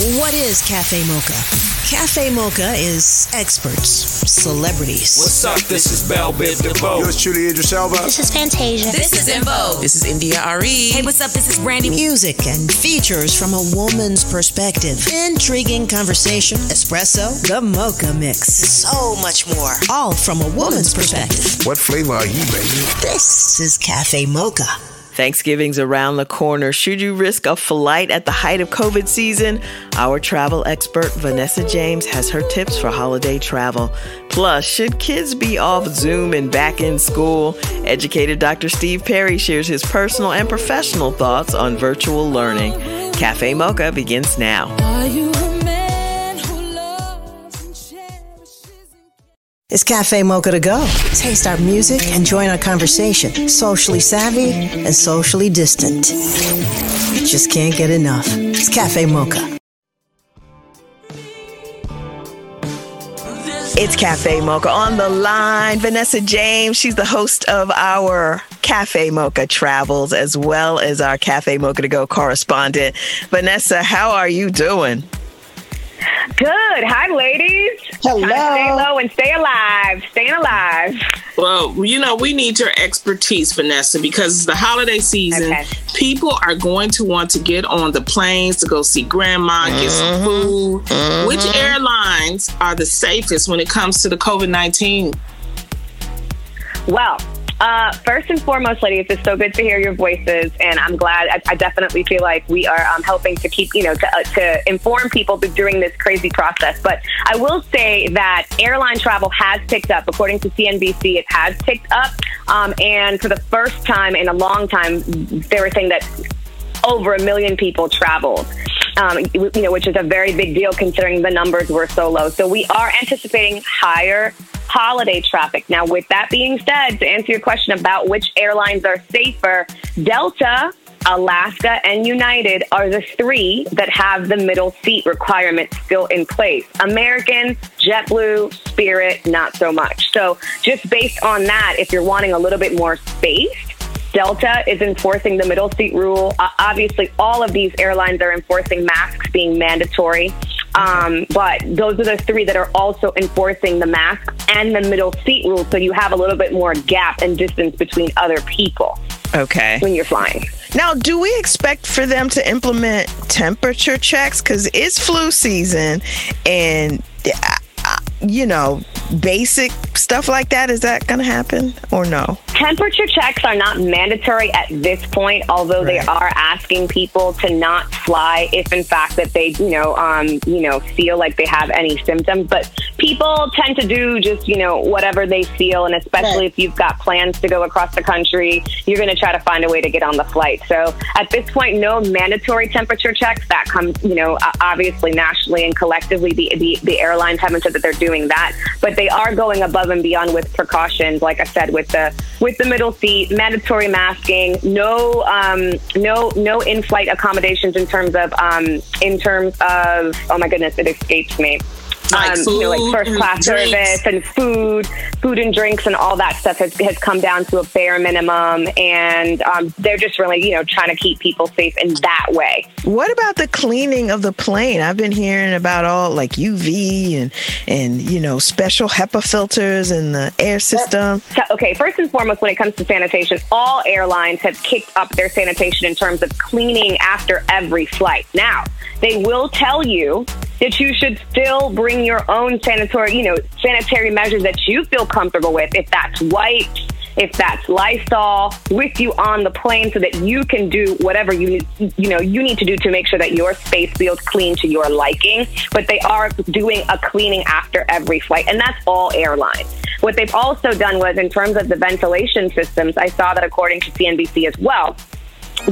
What is Cafe Mocha? Cafe Mocha is experts, celebrities. What's up? This is Bell Biv DeVoe. Yours truly, Idris Elba. This is Fantasia. This is Invo. This is India Arie. Hey, what's up? This is Brandy. Music and features from a woman's perspective. Intriguing conversation, espresso, the mocha mix. So much more. All from a woman's perspective. What flavor are you, baby? This is Cafe Mocha. Thanksgiving's around the corner. Should you risk a flight at the height of COVID season? Our travel expert Vanessa James has her tips for holiday travel. Plus, should kids be off Zoom and back in school? Educator Dr. Steve Perry shares his personal and professional thoughts on virtual learning. Cafe Mocha begins now. It's Cafe Mocha to go. Taste our music and join our conversation. Socially savvy and socially distant. Just can't get enough. It's Cafe Mocha. It's Cafe Mocha on the line. Vanessa James, she's the host of our Cafe Mocha Travels as well as our Cafe Mocha to Go correspondent. Vanessa, how are you doing? Good. Hi, ladies. Hello. Stay low and stay alive. Staying alive. Well, you know, we need your expertise, Vanessa, because it's the holiday season. Okay. People are going to want to get on the planes to go see grandma, get some mm-hmm. food. Mm-hmm. Which airlines are the safest when it comes to the COVID 19? Well, uh, first and foremost, ladies, it's so good to hear your voices, and I'm glad. I, I definitely feel like we are um, helping to keep, you know, to, uh, to inform people during this crazy process. But I will say that airline travel has picked up. According to CNBC, it has picked up, um, and for the first time in a long time, they were saying that over a million people traveled. Um, you know, which is a very big deal considering the numbers were so low. So we are anticipating higher holiday traffic. Now, with that being said, to answer your question about which airlines are safer, Delta, Alaska, and United are the three that have the middle seat requirement still in place. American, JetBlue, Spirit, not so much. So, just based on that, if you're wanting a little bit more space, Delta is enforcing the middle seat rule. Uh, obviously, all of these airlines are enforcing masks being mandatory. Um, but those are the three that are also enforcing the mask and the middle seat rule. So you have a little bit more gap and distance between other people Okay. when you're flying. Now, do we expect for them to implement temperature checks? Because it's flu season and, uh, uh, you know, basic stuff like that. Is that going to happen or no? Temperature checks are not mandatory at this point, although they are asking people to not fly if, in fact, that they, you know, um, you know, feel like they have any symptoms. But people tend to do just, you know, whatever they feel, and especially if you've got plans to go across the country, you're going to try to find a way to get on the flight. So at this point, no mandatory temperature checks. That comes, you know, obviously nationally and collectively, the, the the airlines haven't said that they're doing that, but they are going above and beyond with precautions. Like I said, with the with the middle seat, mandatory masking, no um, no no in-flight accommodations in terms of um, in terms of oh my goodness, it escapes me. Like um, you know, like first and class drinks. service and food, food and drinks and all that stuff has, has come down to a bare minimum, and um, they're just really you know trying to keep people safe in that way. What about the cleaning of the plane? I've been hearing about all like UV and and you know special HEPA filters in the air system. So, okay, first and foremost, when it comes to sanitation, all airlines have kicked up their sanitation in terms of cleaning after every flight. Now, they will tell you that you should still bring your own sanitary, you know, sanitary measures that you feel comfortable with. If that's wipes, if that's Lysol, with you on the plane, so that you can do whatever you you know you need to do to make sure that your space feels clean to your liking. But they are doing a cleaning after every flight, and that's all airlines. What they've also done was, in terms of the ventilation systems, I saw that according to CNBC as well,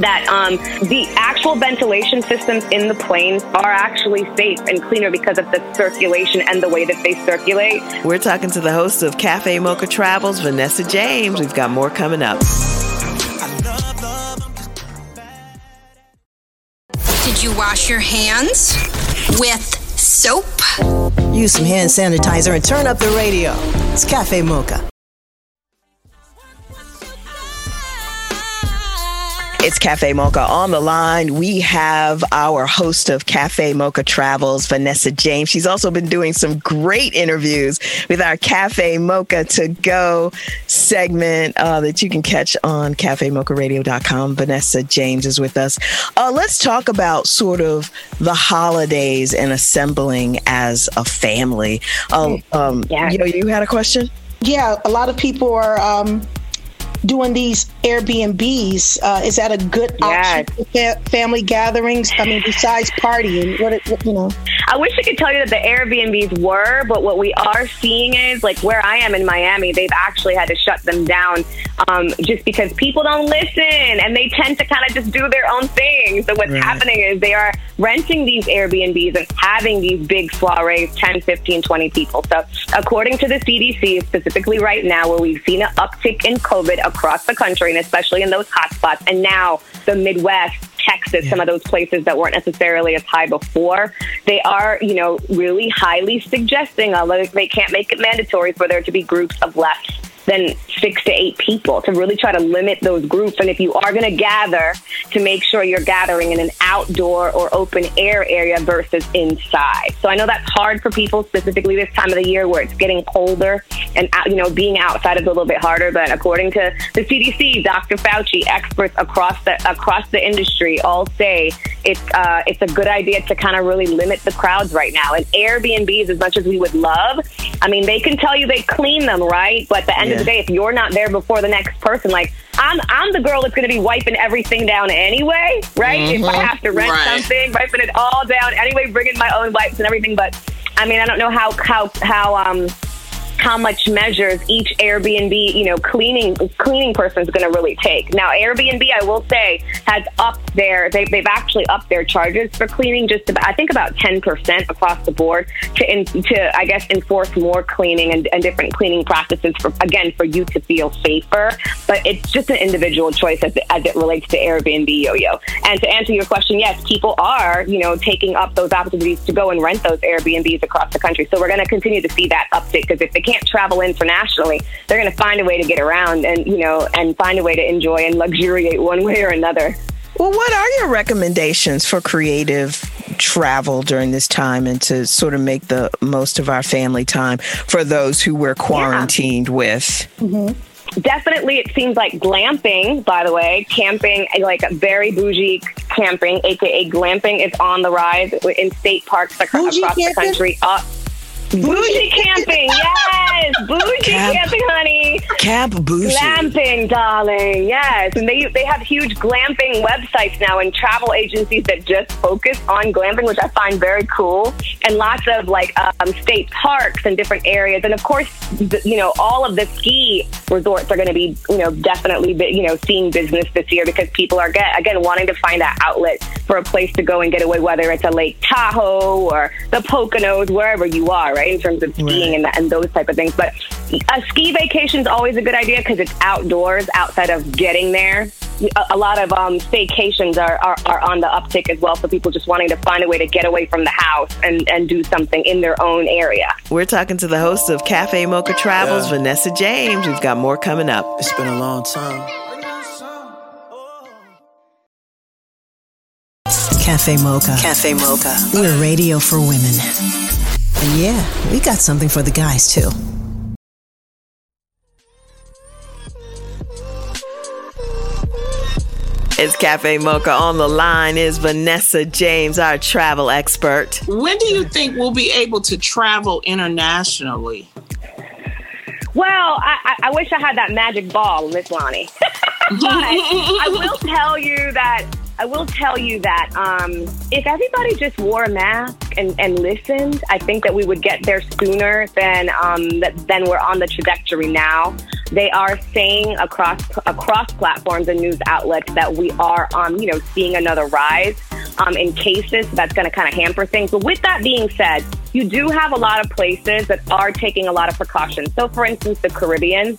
that um, the actual ventilation systems in the planes are actually safe and cleaner because of the circulation and the way that they circulate. We're talking to the host of Cafe Mocha Travels, Vanessa James. We've got more coming up. Did you wash your hands with soap? Use some hand sanitizer and turn up the radio. It's Cafe Mocha. It's Cafe Mocha on the line. We have our host of Cafe Mocha Travels, Vanessa James. She's also been doing some great interviews with our Cafe Mocha to Go segment uh, that you can catch on cafemocharadio.com. Vanessa James is with us. Uh, let's talk about sort of the holidays and assembling as a family. Uh, um, Yeah. You know, you had a question? Yeah, a lot of people are um, doing these Airbnbs. Uh, is that a good Yes. option for fa- family gatherings? I mean, besides partying, what, it- what you know? I wish I could tell you that the Airbnbs were, but what we are seeing is like where I am in Miami, they've actually had to shut them down um, just because people don't listen and they tend to kind of just do their own thing. So what's Right. happening is they are renting these Airbnbs and having these big soirees, 10, 15, 20 people. So according to the CDC, specifically right now, where we've seen an uptick in COVID across the country and especially in those hotspots, and now the Midwest, Texas, some of those places that weren't necessarily as high before, they are, you know, really highly suggesting, although they can't make it mandatory for there to be groups of less than six to eight people to really try to limit those groups. And if you are going to gather, to make sure you're gathering in an outdoor or open air area versus inside. So I know that's hard for people, specifically this time of the year where it's getting colder and you know being outside is a little bit harder. But according to the CDC, Dr. Fauci, experts across the across the industry all say it's uh, it's a good idea to kind of really limit the crowds right now. And Airbnbs, as much as we would love, I mean, they can tell you they clean them, right? But at the end of the day, if you're not there before the next person, like I'm, I'm the girl that's going to be wiping everything down anyway, right? If I have to rent Right. something, wiping it all down anyway, bringing my own wipes and everything. But I mean, I don't know how how how um how much measures each Airbnb, you know, cleaning cleaning person is going to really take. Now, Airbnb, I will say, has upped their they, they've actually upped their charges for cleaning just about I think about ten percent across the board to in, to I guess enforce more cleaning and, and different cleaning practices for again for you to feel safer. But it's just an individual choice as it, as it relates to Airbnb yo-yo. And to answer your question, yes, people are you know taking up those opportunities to go and rent those Airbnbs across the country. So we're going to continue to see that uptick because if they can't travel internationally, they're going to find a way to get around and you know and find a way to enjoy and luxuriate one way or another. Well, what are your recommendations for creative travel during this time and to sort of make the most of our family time for those who we're quarantined with? Definitely, it seems like glamping, by the way, camping, like very bougie camping, aka glamping, is on the rise in state parks across, across the country. Uh, bougie camping, yes, bougie Camp. camping, honey. Camp Bougie. Glamping, darling. Yes, and they they have huge glamping websites now and travel agencies that just focus on glamping, which I find very cool. And lots of like um, state parks and different areas, and of course, the, you know, all of the ski resorts are going to be, you know, definitely, you know, seeing business this year because people are get, again wanting to find that outlet for a place to go and get away, whether it's a Lake Tahoe or the Poconos, wherever you are, right, in terms of skiing and, and those type of things. But a ski vacation is always a good idea because it's outdoors, outside of getting there. A, a lot of um, staycations are, are, are on the uptick as well for people just wanting to find a way to get away from the house and, and do something in their own area. We're talking to the host of Cafe Mocha Travels, Vanessa James. We've got more coming up. It's been a long time. Cafe Mocha. Cafe Mocha. We're radio for women. And yeah, we got something for the guys too. It's Cafe Mocha. On the line is Vanessa James, our travel expert. When do you think we'll be able to travel internationally? Well, I, I, I wish I had that magic ball, Miss Loni. but I will tell you that I will tell you that um, if everybody just wore a mask and, and listened, I think that we would get there sooner than um, than we're on the trajectory now. They are saying across across platforms and news outlets that we are um, you know seeing another rise um, in cases. That's going to kind of hamper things. But with that being said, you do have a lot of places that are taking a lot of precautions. So, for instance, the Caribbean.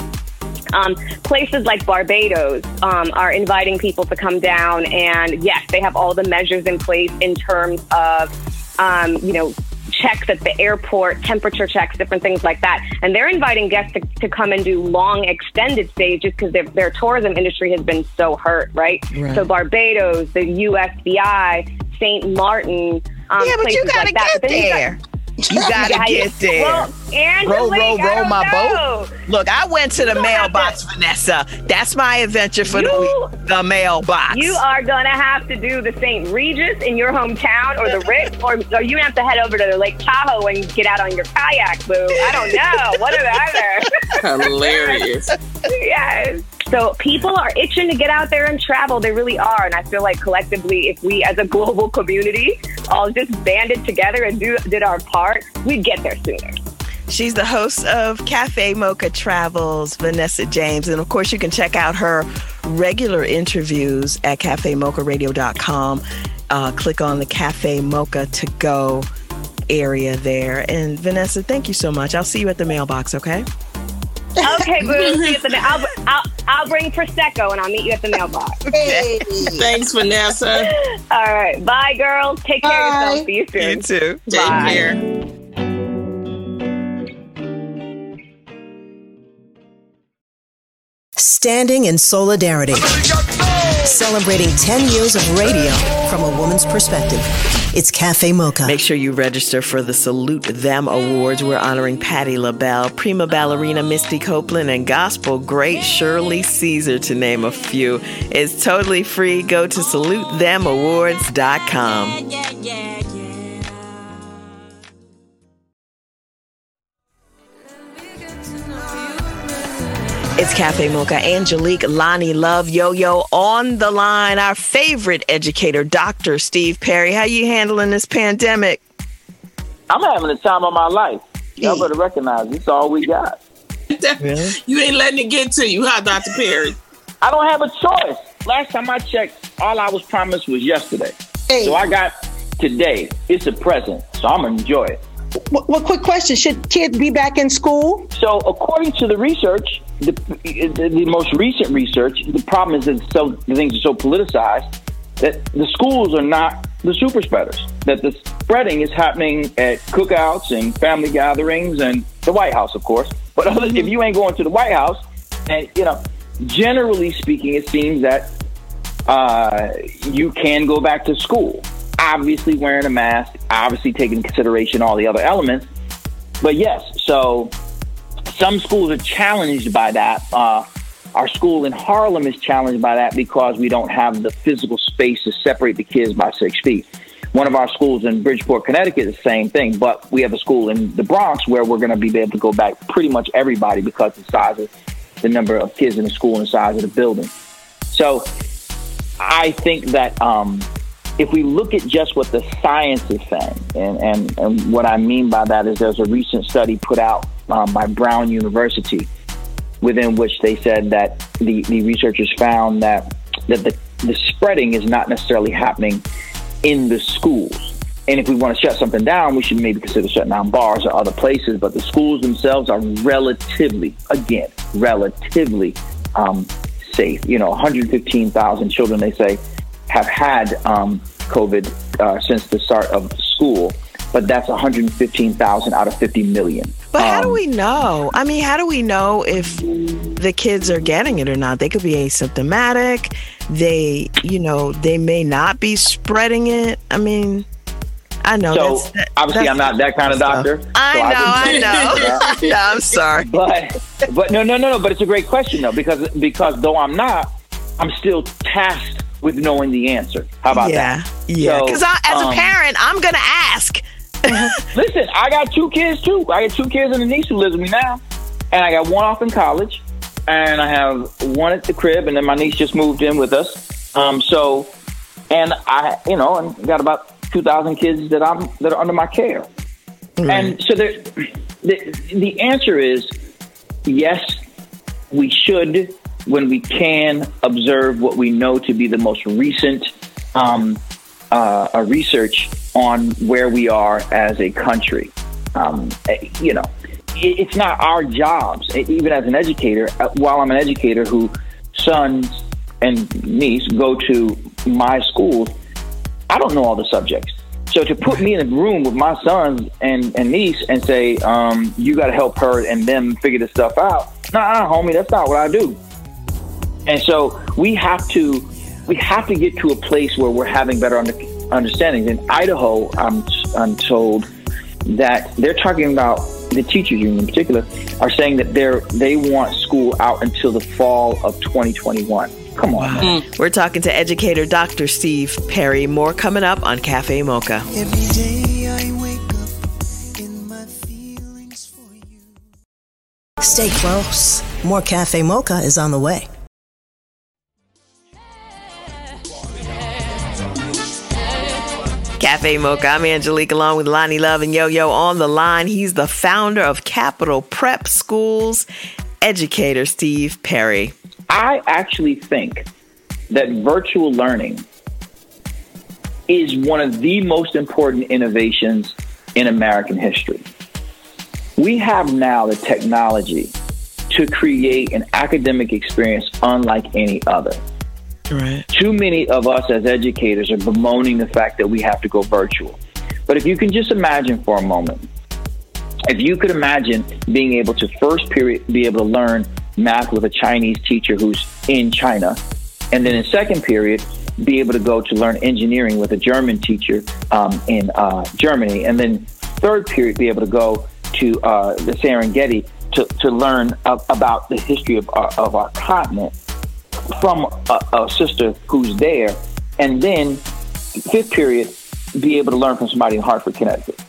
Um, places like Barbados um, are inviting people to come down, and yes, they have all the measures in place in terms of, um, you know, checks at the airport, temperature checks, different things like that. And they're inviting guests to, to come and do long, extended stays just because their, their tourism industry has been so hurt, right? Right. So Barbados, the USVI, St. Martin. Um, yeah, but you places gotta like that. get But then you got- there. You gotta get there. Well, Angelique, row, row, row my know. boat. Look, I went to the don't have mailbox, Vanessa. That's my adventure for the You- week. The mailbox. You are gonna have to do the St. Regis in your hometown, or the Ritz, or, or you have to head over to Lake Tahoe and get out on your kayak, boo. I don't know. What are the other. Hilarious. yes. So people are itching to get out there and travel. They really are, and I feel like collectively, if we as a global community all just banded together and do did our part, we'd get there sooner. She's the host of Cafe Mocha Travels, Vanessa James. And of course, you can check out her regular interviews at cafemocharadio.com. Uh, click on the Cafe Mocha to go area there. And Vanessa, thank you so much. I'll see you at the mailbox, okay? Okay, boo. See at the, I'll, I'll, I'll bring Prosecco and I'll meet you at the mailbox. Thanks, Vanessa. All right. Bye, girls. Take care of Bye. yourself. See you soon. You too. Take Bye. care. Standing in solidarity. Celebrating 10 years of radio from a woman's perspective. It's Cafe Mocha. Make sure you register for the Salute Them Awards. We're honoring Patti LaBelle, prima ballerina Misty Copeland, and gospel great Shirley Caesar, to name a few. It's totally free. Go to salutethemawards.com. It's Cafe Mocha. Angelique, Loni Love, Yo Yo on the line. Our favorite educator, Dr. Steve Perry. How you handling this pandemic? I'm having the time of my life. Y'all better recognize it's all we got. Really? You ain't letting it get to you, huh, Dr. Perry? I don't have a choice. Last time I checked, all I was promised was yesterday. Hey. So I got today. It's a present, so I'm gonna enjoy it. Well, well, quick question: Should kids be back in school? So according to the research, the, the, the most recent research, the problem is that so the things are so politicized that the schools are not the super spreaders. That the spreading is happening at cookouts and family gatherings and the White House, of course. But other, if you ain't going to the White House, and you know, generally speaking, it seems that uh, you can go back to school. Obviously, wearing a mask, obviously taking consideration all the other elements. But yes, so some schools are challenged by that. Uh, our school in Harlem is challenged by that because we don't have the physical space to separate the kids by six feet. One of our schools in Bridgeport, Connecticut, is the same thing, but we have a school in the Bronx where we're going to be able to go back pretty much everybody because the size of the number of kids in the school and the size of the building. So I think that um, if we look at just what the science is saying, and, and, and what I mean by that is there's a recent study put out um, by Brown University within which they said that the, the researchers found that, that the, the spreading is not necessarily happening in the schools. And if we want to shut something down, we should maybe consider shutting down bars or other places. But the schools themselves are relatively, again, relatively um, safe. You know, 115,000 children, they say, have had um, COVID uh, since the start of school, but that's 115,000 out of 50 million. But how do Um, we know? I mean, how do we know if the kids are getting it or not? They could be asymptomatic. They, you know, they may not be spreading it. I mean, I know. So that's, that- obviously, that's I'm not that kind of doctor. I so know, I wouldn't- know. yeah, I'm sorry. but but no no no no but it's a great question though because because though i'm not i'm still tasked with knowing the answer. How about yeah, that? Yeah. So, Because as um, a parent, I'm gonna ask. listen i got two kids too. I got two kids and a niece who lives with me now. And i got one off in college and i have one at the crib and then my niece just moved in with us. Um so and i you know and got about 2000 kids that i'm that are under my care. And so there, the, the answer is yes, we should, when we can, observe what we know to be the most recent um, uh, research on where we are as a country. Um, eh, you know, it, it's not our jobs, even as an educator, uh, while I'm an educator who sons and niece go to my schools, I don't know all the subjects. So to put me in a room with my sons and, and niece and say, um, you got to help her and them figure this stuff out. Nah, homie, that's not what I do. And so we have to we have to get to a place where we're having better under, understandings. In Idaho, I'm I'm told that they're talking about the teachers union in particular are saying that they're they want school out until the fall of 2021. Come on. Wow. Mm. We're talking to educator Dr. Steve Perry. More coming up on Cafe Mocha. Stay close. More Cafe Mocha is on the way. Cafe Mocha. I'm Angelique along with Loni Love and Yo Yo on the line. He's the founder of Capital Prep Schools, educator Steve Perry. I actually think that virtual learning is one of the most important innovations in American history. We have now the technology to create an academic experience unlike any other. Right. Too many of us as educators are bemoaning the fact that we have to go virtual. But if you can just imagine for a moment, if you could imagine being able to first period be able to learn math with a Chinese teacher who's in China. And then in second period, be able to go to learn engineering with a German teacher um, in uh, Germany. And then third period, be able to go to uh, the Serengeti to, to learn about the history of our, of our continent from a, a sister who's there. And then fifth period, be able to learn from somebody in Hartford, Connecticut.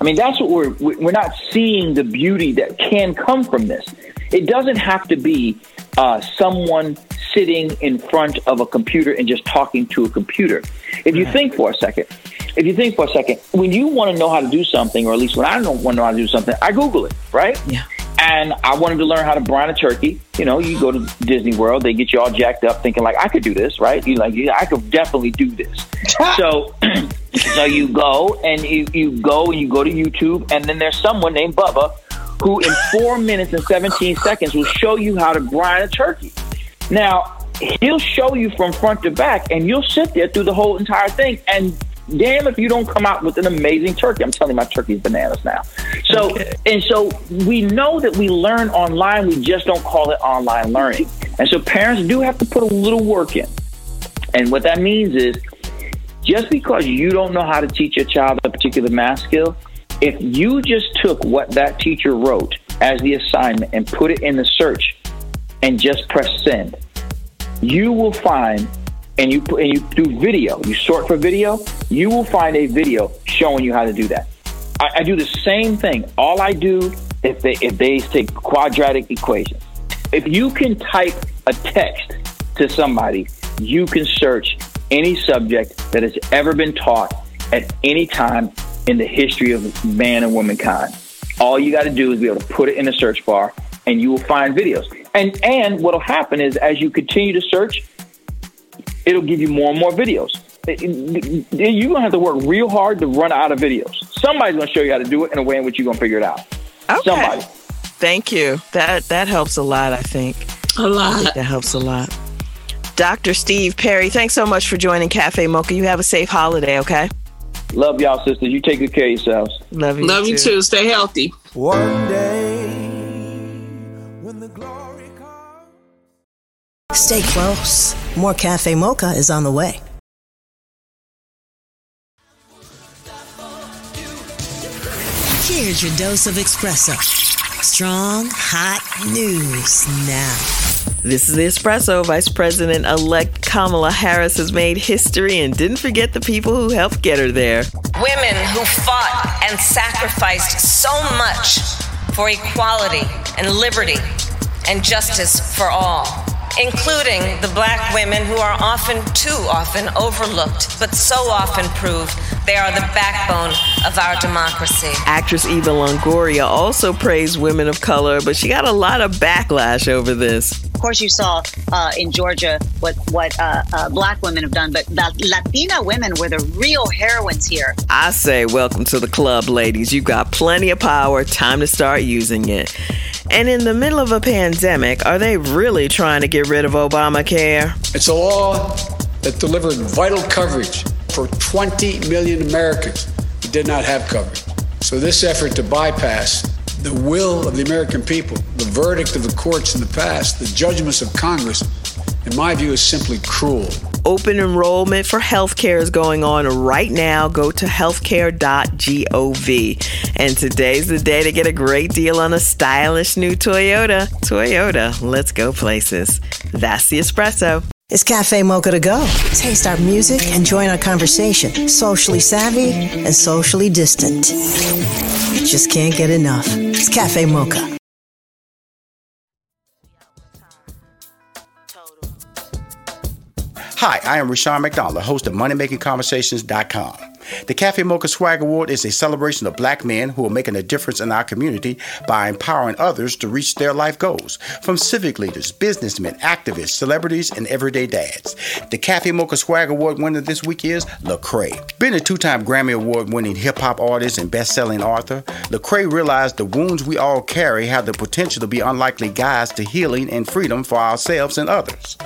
I mean, that's what we're we're not seeing the beauty that can come from this. It doesn't have to be uh, someone sitting in front of a computer and just talking to a computer. If you think for a second, if you think for a second, when you want to know how to do something, or at least when I don't want to know how to do something, I Google it, right? Yeah. And I wanted to learn how to brine a turkey. You know, you go to Disney World, they get you all jacked up, thinking like I could do this, right? You like, yeah, I could definitely do this. so, so you go and you, you go and you go to YouTube, and then there's someone named Bubba who in four minutes and 17 seconds will show you how to brine a turkey. Now, he'll show you from front to back, and you'll sit there through the whole entire thing. And damn if you don't come out with an amazing turkey. I'm telling you, my turkey's bananas now. So, okay. and so we know that we learn online, we just don't call it online learning. And so parents do have to put a little work in. And what that means is just because you don't know how to teach your child a particular math skill if you just took what that teacher wrote as the assignment and put it in the search and just press send, you will find and you and you do video, you sort for video, you will find a video showing you how to do that. I, I do the same thing. All I do if they if they take quadratic equations. If you can type a text to somebody, you can search any subject that has ever been taught at any time in the history of man and womankind. All you got to do is be able to put it in the search bar and you will find videos. And and what'll happen is as you continue to search, it'll give you more and more videos. You're gonna have to work real hard to run out of videos. Somebody's gonna show you how to do it in a way in which you're gonna figure it out. Okay. Somebody. Thank you. That that helps a lot. I think a lot. Think that helps a lot. Dr. Steve Perry, thanks so much for joining Cafe Mocha. You have a safe holiday, okay? Love y'all, sisters. You take good care of yourselves. Love you. Love too. you too. Stay healthy. One day, when the glory comes. Stay close. More Cafe Mocha is on the way. Here's your dose of espresso. Strong, hot news now. This is the Espresso. Vice President elect Kamala Harris has made history and didn't forget the people who helped get her there. Women who fought and sacrificed so much for equality and liberty and justice for all, including the black women who are often, too often, overlooked, but so often prove they are the backbone of our democracy. Actress Eva Longoria also praised women of color, but she got a lot of backlash over this. Of course, you saw uh, in Georgia what what uh, uh, black women have done, but the Latina women were the real heroines here. I say, welcome to the club, ladies. You got plenty of power. Time to start using it. And in the middle of a pandemic, are they really trying to get rid of Obamacare? It's a law that delivered vital coverage for 20 million Americans who did not have coverage. So, this effort to bypass the will of the American people, the verdict of the courts in the past, the judgments of Congress, in my view, is simply cruel. Open enrollment for healthcare is going on right now. Go to healthcare.gov. And today's the day to get a great deal on a stylish new Toyota. Toyota, let's go places. That's the espresso. It's Cafe Mocha to go. Taste our music and join our conversation. Socially savvy and socially distant. Just can't get enough. It's Cafe Mocha. Hi, I am Rushion McDonald, host of MoneyMakingConversations.com. The Cafe Mocha Swag Award is a celebration of black men who are making a difference in our community by empowering others to reach their life goals, from civic leaders, businessmen, activists, celebrities, and everyday dads. The Cafe Mocha Swag Award winner this week is Lecrae. Being a two-time Grammy Award-winning hip-hop artist and best-selling author, Lecrae realized the wounds we all carry have the potential to be unlikely guides to healing and freedom for ourselves and others.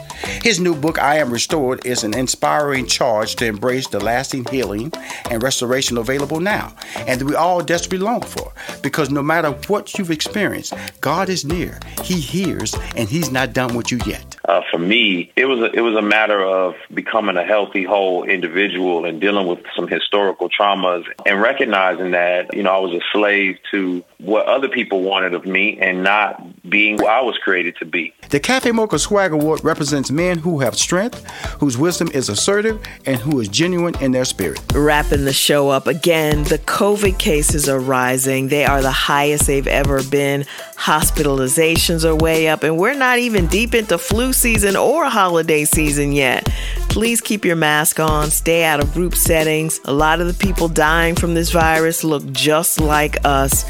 His new book, I Am Restored, is an inspiring charge to embrace the lasting healing and restoration available now, and that we all desperately long for. Because no matter what you've experienced, God is near. He hears, and He's not done with you yet. Uh, for me, it was a, it was a matter of becoming a healthy, whole individual and dealing with some historical traumas and recognizing that you know I was a slave to what other people wanted of me and not being who I was created to be. The Cafe Mocha Swag Award represents men who have strength, whose wisdom is assertive, and who is genuine in their spirit. Wrapping the show up again, the COVID cases are rising. They are the highest they've ever been. Hospitalizations are way up, and we're not even deep into season or holiday season yet. Please keep your mask on, stay out of group settings. A lot of the people dying from this virus look just like us.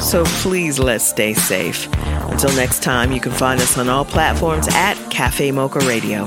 So please let's stay safe. Until next time, you can find us on all platforms at Cafe Mocha Radio.